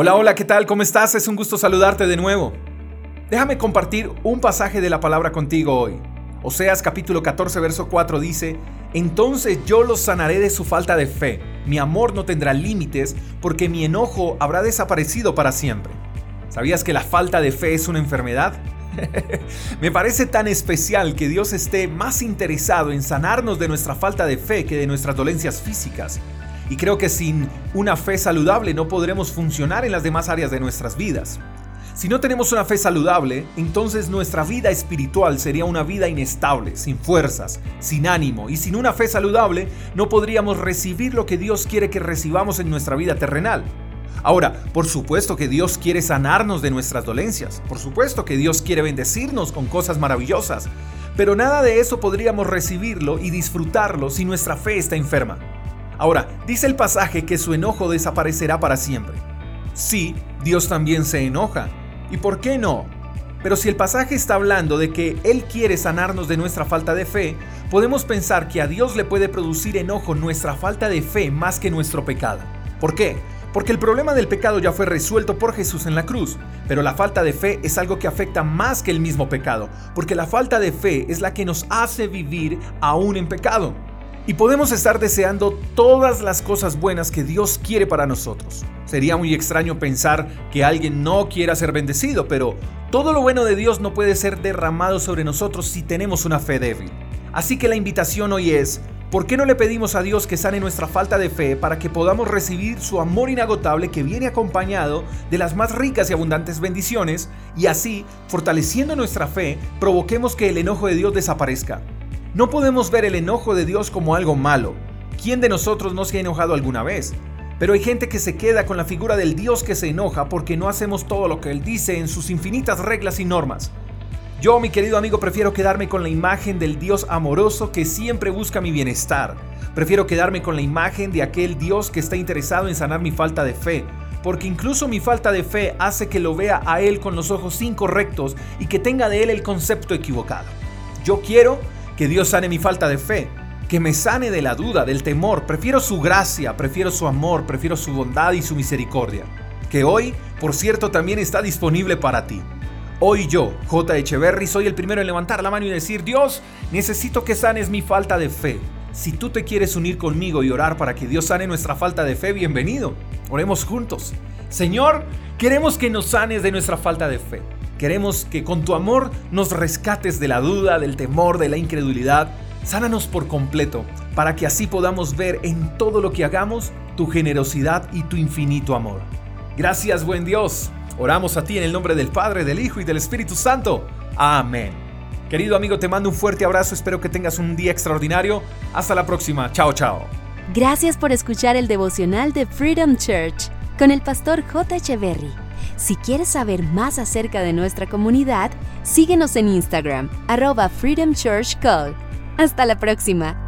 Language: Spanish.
Hola, hola, ¿qué tal? ¿Cómo estás? Es un gusto saludarte de nuevo. Déjame compartir un pasaje de la palabra contigo hoy. Oseas capítulo 14, verso 4 dice, Entonces yo los sanaré de su falta de fe, mi amor no tendrá límites, porque mi enojo habrá desaparecido para siempre. ¿Sabías que la falta de fe es una enfermedad? Me parece tan especial que Dios esté más interesado en sanarnos de nuestra falta de fe que de nuestras dolencias físicas. Y creo que sin una fe saludable no podremos funcionar en las demás áreas de nuestras vidas. Si no tenemos una fe saludable, entonces nuestra vida espiritual sería una vida inestable, sin fuerzas, sin ánimo y sin una fe saludable no podríamos recibir lo que Dios quiere que recibamos en nuestra vida terrenal. Ahora, por supuesto que Dios quiere sanarnos de nuestras dolencias, por supuesto que Dios quiere bendecirnos con cosas maravillosas, pero nada de eso podríamos recibirlo y disfrutarlo si nuestra fe está enferma. Ahora, dice el pasaje que su enojo desaparecerá para siempre. Sí, Dios también se enoja. ¿Y por qué no? Pero si el pasaje está hablando de que Él quiere sanarnos de nuestra falta de fe, podemos pensar que a Dios le puede producir enojo nuestra falta de fe más que nuestro pecado. ¿Por qué? Porque el problema del pecado ya fue resuelto por Jesús en la cruz, pero la falta de fe es algo que afecta más que el mismo pecado, porque la falta de fe es la que nos hace vivir aún en pecado. Y podemos estar deseando todas las cosas buenas que Dios quiere para nosotros. Sería muy extraño pensar que alguien no quiera ser bendecido, pero todo lo bueno de Dios no puede ser derramado sobre nosotros si tenemos una fe débil. Así que la invitación hoy es, ¿por qué no le pedimos a Dios que sane nuestra falta de fe para que podamos recibir su amor inagotable que viene acompañado de las más ricas y abundantes bendiciones y así, fortaleciendo nuestra fe, provoquemos que el enojo de Dios desaparezca? No podemos ver el enojo de Dios como algo malo. ¿Quién de nosotros no se ha enojado alguna vez? Pero hay gente que se queda con la figura del Dios que se enoja porque no hacemos todo lo que Él dice en sus infinitas reglas y normas. Yo, mi querido amigo, prefiero quedarme con la imagen del Dios amoroso que siempre busca mi bienestar. Prefiero quedarme con la imagen de aquel Dios que está interesado en sanar mi falta de fe, porque incluso mi falta de fe hace que lo vea a Él con los ojos incorrectos y que tenga de Él el concepto equivocado. Yo quiero que Dios sane mi falta de fe, que me sane de la duda, del temor. Prefiero su gracia, prefiero su amor, prefiero su bondad y su misericordia, que hoy, por cierto, también está disponible para ti. Hoy yo, J. Echeverry, soy el primero en levantar la mano y decir, Dios, necesito que sanes mi falta de fe. Si tú te quieres unir conmigo y orar para que Dios sane nuestra falta de fe, bienvenido. Oremos juntos. Señor, queremos que nos sanes de nuestra falta de fe. Queremos que con tu amor nos rescates de la duda, del temor, de la incredulidad. Sánanos por completo, para que así podamos ver en todo lo que hagamos tu generosidad y tu infinito amor. Gracias, buen Dios. Oramos a ti en el nombre del Padre, del Hijo y del Espíritu Santo. Amén. Querido amigo, te mando un fuerte abrazo. Espero que tengas un día extraordinario. Hasta la próxima. Chao, chao. Gracias por escuchar el devocional de Freedom Church con el pastor J. Echeverry. Si quieres saber más acerca de nuestra comunidad, síguenos en Instagram, arroba Freedom Church Call. Hasta la próxima.